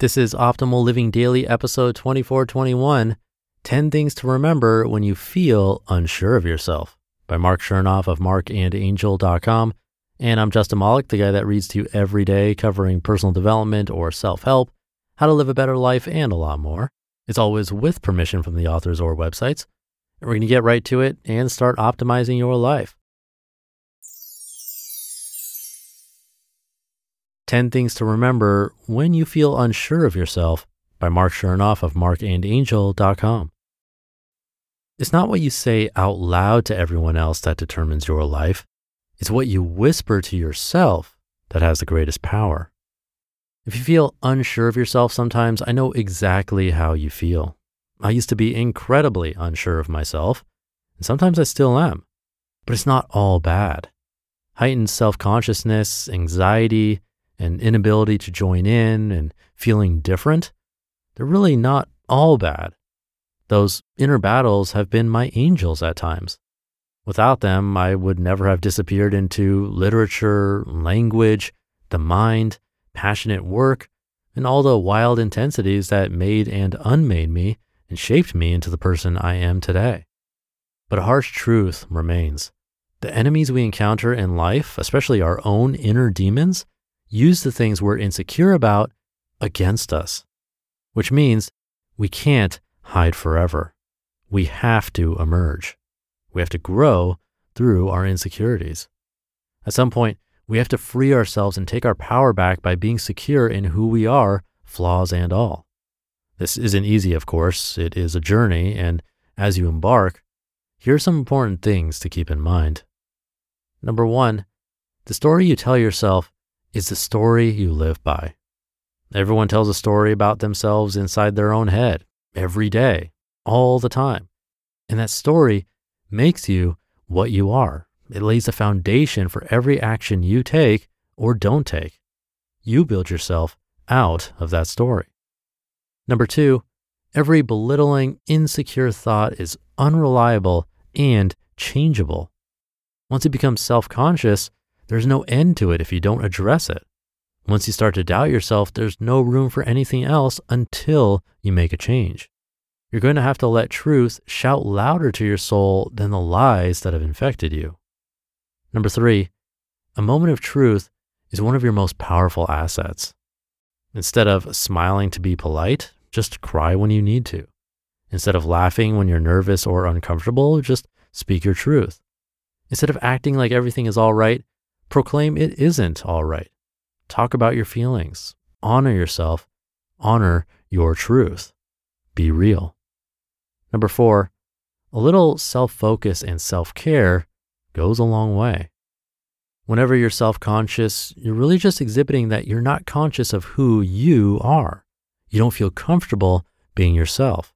This is Optimal Living Daily, episode 2421 10 Things to Remember When You Feel Unsure of Yourself by Mark Chernoff of markandangel.com. And I'm Justin Malik, the guy that reads to you every day, covering personal development or self help, how to live a better life, and a lot more. It's always with permission from the authors or websites. And we're going to get right to it and start optimizing your life. 10 Things to Remember When You Feel Unsure of Yourself by Mark Chernoff of markandangel.com. It's not what you say out loud to everyone else that determines your life. It's what you whisper to yourself that has the greatest power. If you feel unsure of yourself sometimes, I know exactly how you feel. I used to be incredibly unsure of myself, and sometimes I still am. But it's not all bad. Heightened self consciousness, anxiety, and inability to join in and feeling different, they're really not all bad. Those inner battles have been my angels at times. Without them, I would never have disappeared into literature, language, the mind, passionate work, and all the wild intensities that made and unmade me and shaped me into the person I am today. But a harsh truth remains. The enemies we encounter in life, especially our own inner demons, use the things we're insecure about against us, which means we can't hide forever. We have to emerge. We have to grow through our insecurities. At some point, we have to free ourselves and take our power back by being secure in who we are, flaws and all. This isn't easy, of course. It is a journey. And as you embark, here are some important things to keep in mind. Number one, the story you tell yourself is the story you live by. Everyone tells a story about themselves inside their own head every day, all the time. And that story makes you what you are. It lays the foundation for every action you take or don't take. You build yourself out of that story. Number two, every belittling, insecure thought is unreliable and changeable. Once you become self conscious, there's no end to it if you don't address it. Once you start to doubt yourself, there's no room for anything else until you make a change. You're going to have to let truth shout louder to your soul than the lies that have infected you. Number three, a moment of truth is one of your most powerful assets. Instead of smiling to be polite, just cry when you need to. Instead of laughing when you're nervous or uncomfortable, just speak your truth. Instead of acting like everything is all right, proclaim it isn't all right. Talk about your feelings. Honor yourself. Honor your truth. Be real. Number four, a little self focus and self care goes a long way. Whenever you're self conscious, you're really just exhibiting that you're not conscious of who you are. You don't feel comfortable being yourself.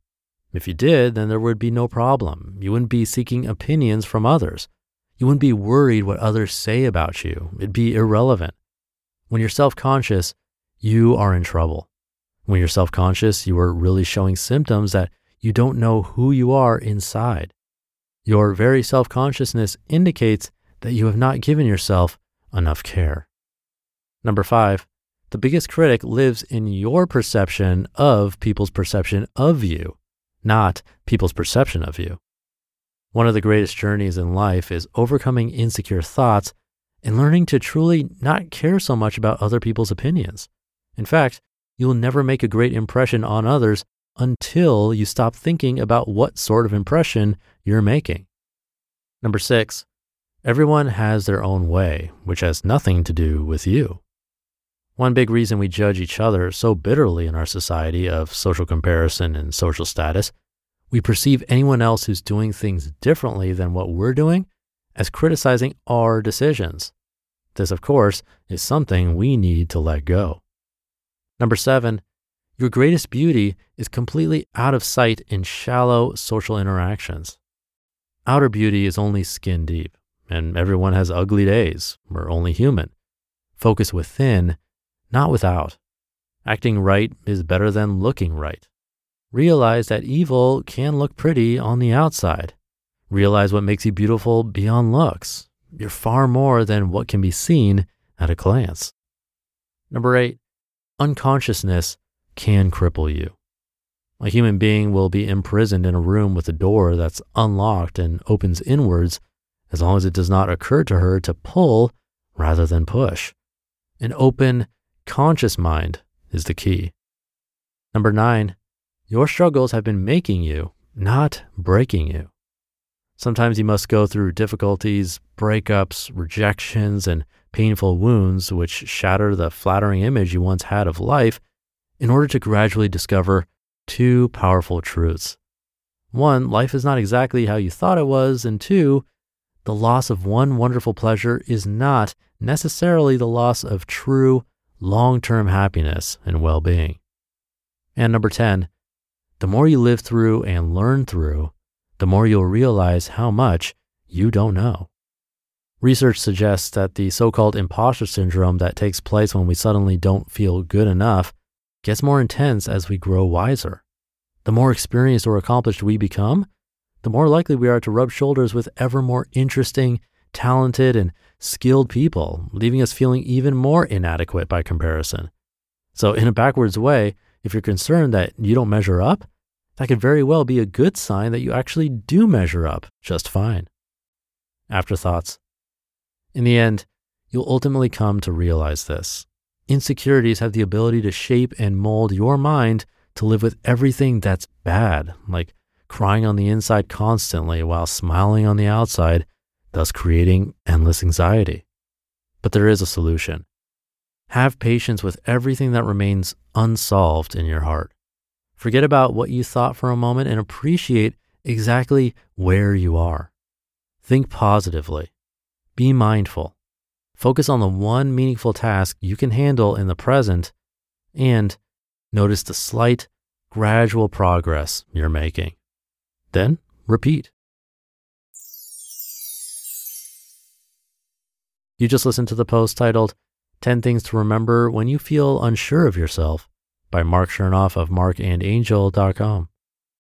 If you did, then there would be no problem. You wouldn't be seeking opinions from others. You wouldn't be worried what others say about you. It'd be irrelevant. When you're self conscious, you are in trouble. When you're self conscious, you are really showing symptoms that you don't know who you are inside. Your very self consciousness indicates that you have not given yourself enough care. Number five, the biggest critic lives in your perception of people's perception of you, not people's perception of you. One of the greatest journeys in life is overcoming insecure thoughts and learning to truly not care so much about other people's opinions. In fact, you will never make a great impression on others until you stop thinking about what sort of impression you're making. Number six, everyone has their own way, which has nothing to do with you. One big reason we judge each other so bitterly in our society of social comparison and social status we perceive anyone else who's doing things differently than what we're doing as criticizing our decisions. This, of course, is something we need to let go. Number seven, your greatest beauty is completely out of sight in shallow social interactions. Outer beauty is only skin deep, and everyone has ugly days. We're only human. Focus within, not without. Acting right is better than looking right. Realize that evil can look pretty on the outside. Realize what makes you beautiful beyond looks. You're far more than what can be seen at a glance. Number eight, unconsciousness can cripple you. A human being will be imprisoned in a room with a door that's unlocked and opens inwards as long as it does not occur to her to pull rather than push. An open, conscious mind is the key. Number nine, your struggles have been making you, not breaking you. Sometimes you must go through difficulties, breakups, rejections, and painful wounds which shatter the flattering image you once had of life in order to gradually discover two powerful truths. One, life is not exactly how you thought it was, and two, the loss of one wonderful pleasure is not necessarily the loss of true long term happiness and well being. And number 10, the more you live through and learn through, the more you'll realize how much you don't know. Research suggests that the so called imposter syndrome that takes place when we suddenly don't feel good enough gets more intense as we grow wiser. The more experienced or accomplished we become, the more likely we are to rub shoulders with ever more interesting, talented, and skilled people, leaving us feeling even more inadequate by comparison. So, in a backwards way, if you're concerned that you don't measure up, that could very well be a good sign that you actually do measure up just fine. Afterthoughts. In the end, you'll ultimately come to realize this. Insecurities have the ability to shape and mold your mind to live with everything that's bad, like crying on the inside constantly while smiling on the outside, thus creating endless anxiety. But there is a solution. Have patience with everything that remains unsolved in your heart. Forget about what you thought for a moment and appreciate exactly where you are. Think positively. Be mindful. Focus on the one meaningful task you can handle in the present and notice the slight, gradual progress you're making. Then repeat. You just listened to the post titled 10 Things to Remember When You Feel Unsure of Yourself by Mark Chernoff of markandangel.com.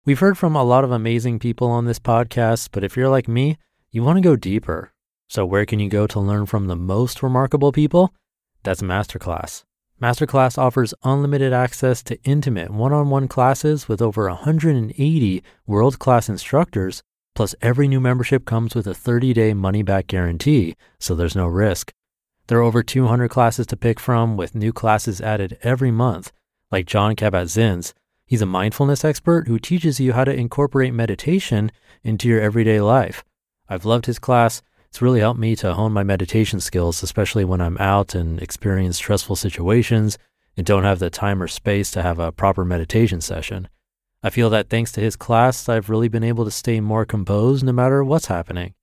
We've heard from a lot of amazing people on this podcast, but if you're like me, you want to go deeper. So, where can you go to learn from the most remarkable people? That's Masterclass. Masterclass offers unlimited access to intimate one on one classes with over 180 world class instructors. Plus, every new membership comes with a 30 day money back guarantee, so there's no risk. There are over 200 classes to pick from, with new classes added every month, like Jon Kabat-Zinn's. He's a mindfulness expert who teaches you how to incorporate meditation into your everyday life. I've loved his class it's really helped me to hone my meditation skills, especially when I'm out and experience stressful situations and don't have the time or space to have a proper meditation session. I feel that thanks to his class, I've really been able to stay more composed no matter what's happening.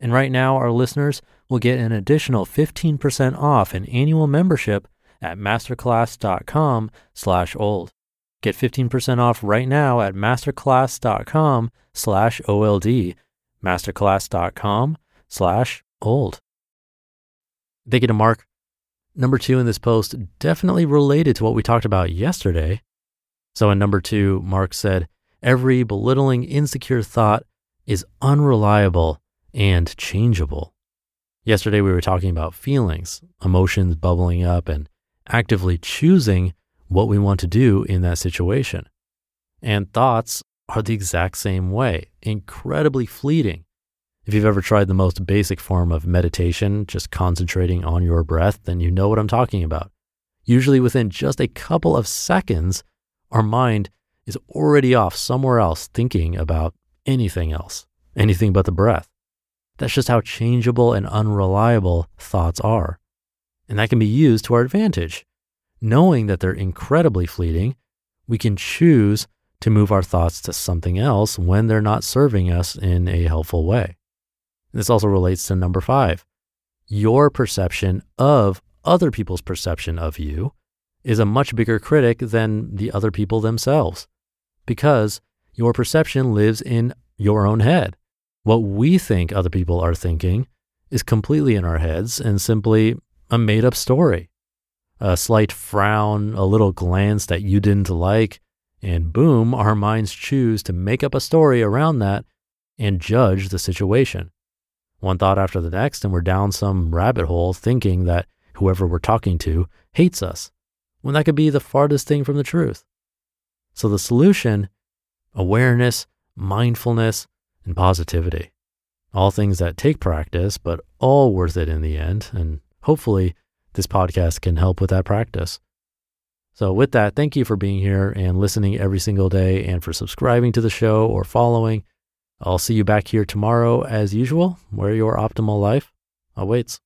And right now, our listeners will get an additional 15% off an annual membership at masterclass.com slash old. Get 15% off right now at masterclass.com slash OLD, masterclass.com slash old. Thank you to mark. Number two in this post definitely related to what we talked about yesterday. So in number two, Mark said, every belittling, insecure thought is unreliable and changeable. Yesterday, we were talking about feelings, emotions bubbling up, and actively choosing what we want to do in that situation. And thoughts are the exact same way, incredibly fleeting if you've ever tried the most basic form of meditation, just concentrating on your breath, then you know what I'm talking about. Usually within just a couple of seconds, our mind is already off somewhere else thinking about anything else, anything but the breath. That's just how changeable and unreliable thoughts are. And that can be used to our advantage. Knowing that they're incredibly fleeting, we can choose to move our thoughts to something else when they're not serving us in a helpful way. This also relates to number five. Your perception of other people's perception of you is a much bigger critic than the other people themselves because your perception lives in your own head. What we think other people are thinking is completely in our heads and simply a made up story. A slight frown, a little glance that you didn't like, and boom, our minds choose to make up a story around that and judge the situation one thought after the next, and we're down some rabbit hole thinking that whoever we're talking to hates us, when that could be the farthest thing from the truth. So the solution awareness, mindfulness, and positivity. All things that take practice, but all worth it in the end. And hopefully, this podcast can help with that practice. So, with that, thank you for being here and listening every single day and for subscribing to the show or following. I'll see you back here tomorrow as usual, where your optimal life awaits.